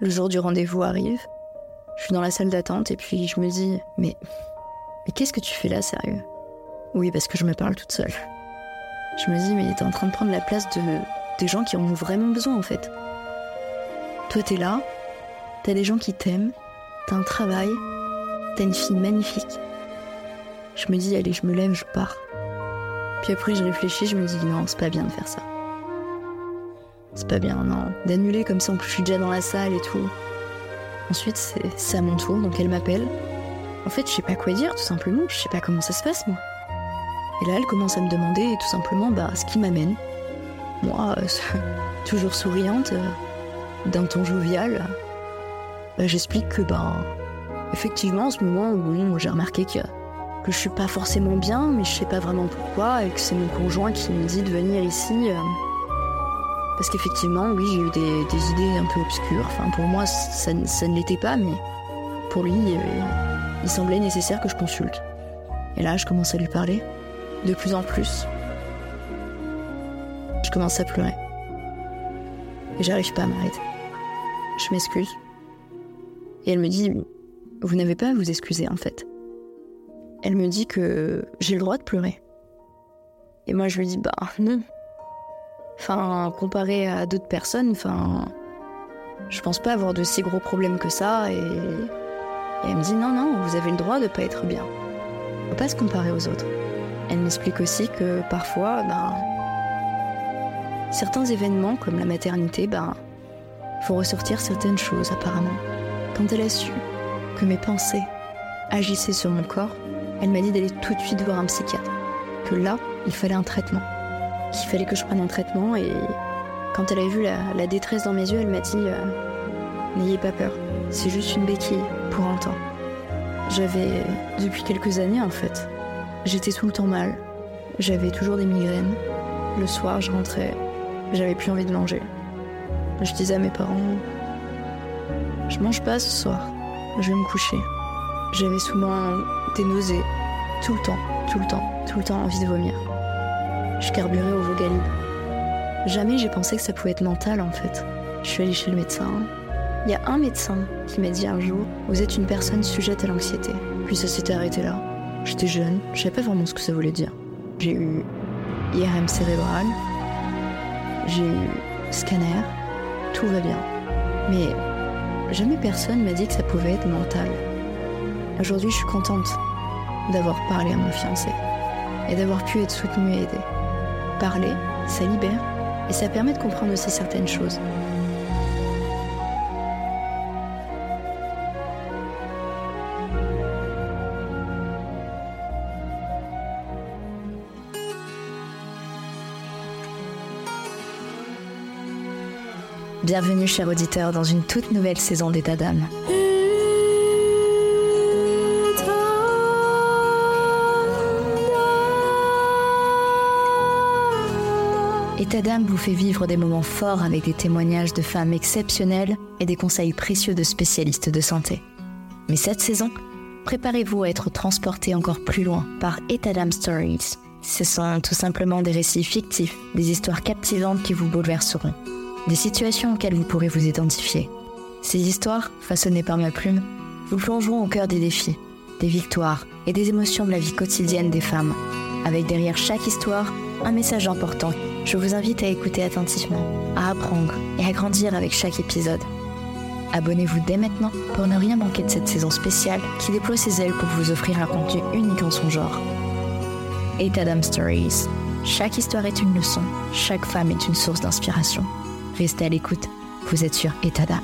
Le jour du rendez-vous arrive. Je suis dans la salle d'attente et puis je me dis Mais, qu'est-ce que tu fais là, sérieux? Oui, parce que je me parle toute seule. Je me dis Mais t'es en train de prendre la place de, des gens qui en ont vraiment besoin en fait. Toi, t'es là, t'as des gens qui t'aiment, t'as un travail, t'as une fille magnifique. Je me dis Allez, je me lève, je pars. Puis après, je réfléchis, je me dis Non, c'est pas bien de faire ça. C'est pas bien, non. D'annuler comme ça, en plus je suis déjà dans la salle et tout. Ensuite, c'est à mon tour, donc elle m'appelle. En fait, je sais pas quoi dire, tout simplement. Je sais pas comment ça se passe, moi. Et là, elle commence à me demander tout simplement bah, ce qui m'amène. Moi, euh, toujours souriante, euh, d'un ton jovial, bah, j'explique que, bah, effectivement, en ce moment, bon, j'ai remarqué que, que je suis pas forcément bien, mais je sais pas vraiment pourquoi, et que c'est mon conjoint qui me dit de venir ici. Parce qu'effectivement, oui, j'ai eu des, idées un peu obscures. Pour moi, ça, ne l'était pas, mais pour lui, euh, il semblait nécessaire que je consulte. Et là, je commence à lui parler, de plus en plus. Je commence à pleurer. Et j'arrive pas à m'arrêter. Je m'excuse. Et elle me dit, vous n'avez pas à vous excuser en fait. Elle me dit que j'ai le droit de pleurer. Et moi, je lui dis, bah non, Enfin, comparé à d'autres personnes, enfin, je pense pas avoir de si gros problèmes que ça. Et, elle me dit non, non, vous avez le droit de pas être bien. Faut pas se comparer aux autres. Elle m'explique aussi que parfois, ben, certains événements comme la maternité, ben, faut ressortir certaines choses apparemment. Quand elle a su que mes pensées agissaient sur mon corps, elle m'a dit d'aller tout de suite voir un psychiatre. Que là, il fallait un traitement qu'il fallait que je prenne un traitement et quand elle a vu la, détresse dans mes yeux, elle m'a dit euh, N'ayez pas peur, c'est juste une béquille pour un temps. J'avais, depuis quelques années en fait, j'étais tout le temps mal. J'avais toujours des migraines. Le soir, je rentrais, j'avais plus envie de manger. Je disais à mes parents Je mange pas ce soir, je vais me coucher. J'avais souvent des nausées, tout le temps, tout le temps, tout le temps envie de vomir je carburais au Vogalib. Jamais j'ai pensé que ça pouvait être mental en fait. Je suis allée chez le médecin. Il y a un médecin qui m'a dit un jour Vous êtes une personne sujette à l'anxiété. Puis ça s'était arrêté là. J'étais jeune, je savais pas vraiment ce que ça voulait dire. J'ai eu IRM cérébral, j'ai eu scanner, tout va bien. Mais jamais personne m'a dit que ça pouvait être mental. Aujourd'hui, je suis contente d'avoir parlé à mon fiancé et d'avoir pu être soutenue et aidée. Parler, ça libère et ça permet de comprendre aussi certaines choses. Bienvenue, chers auditeurs, dans une toute nouvelle saison d'État d'âme. État d'âme vous fait vivre des moments forts avec des témoignages de femmes exceptionnelles et des conseils précieux de spécialistes de santé. Mais cette saison, préparez-vous à être transporté encore plus loin par État d'âme Stories. Ce sont tout simplement des récits fictifs, des histoires captivantes qui vous bouleverseront, des situations auxquelles vous pourrez vous identifier. Ces histoires, façonnées par ma plume, vous plongeront au cœur des défis, des victoires et des émotions de la vie quotidienne des femmes, avec derrière chaque histoire un message important je vous invite à écouter attentivement, à apprendre et à grandir avec chaque épisode. Abonnez-vous dès maintenant pour ne rien manquer de cette saison spéciale qui déploie ses ailes pour vous offrir un contenu unique en son genre. Etadam Stories. Chaque histoire est une leçon, chaque femme est une source d'inspiration. Restez à l'écoute, vous êtes sur Etadam.